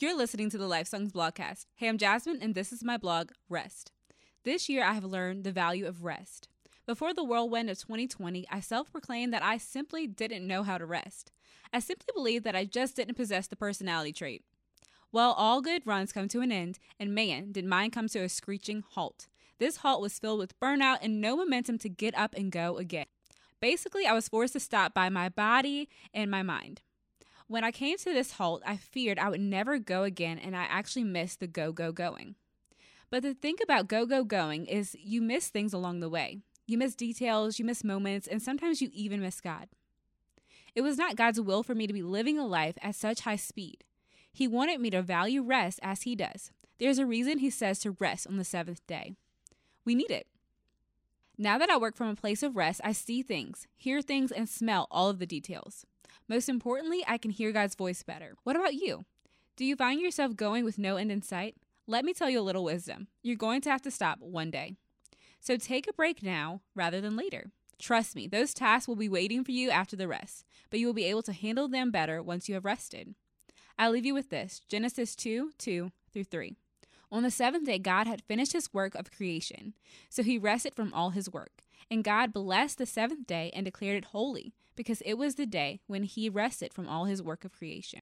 You're listening to the Life Songs blogcast. Hey, I'm Jasmine, and this is my blog, Rest. This year, I have learned the value of rest. Before the whirlwind of 2020, I self proclaimed that I simply didn't know how to rest. I simply believed that I just didn't possess the personality trait. Well, all good runs come to an end, and man, did mine come to a screeching halt. This halt was filled with burnout and no momentum to get up and go again. Basically, I was forced to stop by my body and my mind. When I came to this halt, I feared I would never go again, and I actually missed the go, go, going. But the thing about go, go, going is you miss things along the way. You miss details, you miss moments, and sometimes you even miss God. It was not God's will for me to be living a life at such high speed. He wanted me to value rest as He does. There's a reason He says to rest on the seventh day. We need it. Now that I work from a place of rest, I see things, hear things, and smell all of the details. Most importantly, I can hear God's voice better. What about you? Do you find yourself going with no end in sight? Let me tell you a little wisdom. You're going to have to stop one day. So take a break now rather than later. Trust me, those tasks will be waiting for you after the rest, but you will be able to handle them better once you have rested. I'll leave you with this Genesis 2 2 through 3. On the seventh day, God had finished his work of creation, so he rested from all his work. And God blessed the seventh day and declared it holy, because it was the day when he rested from all his work of creation.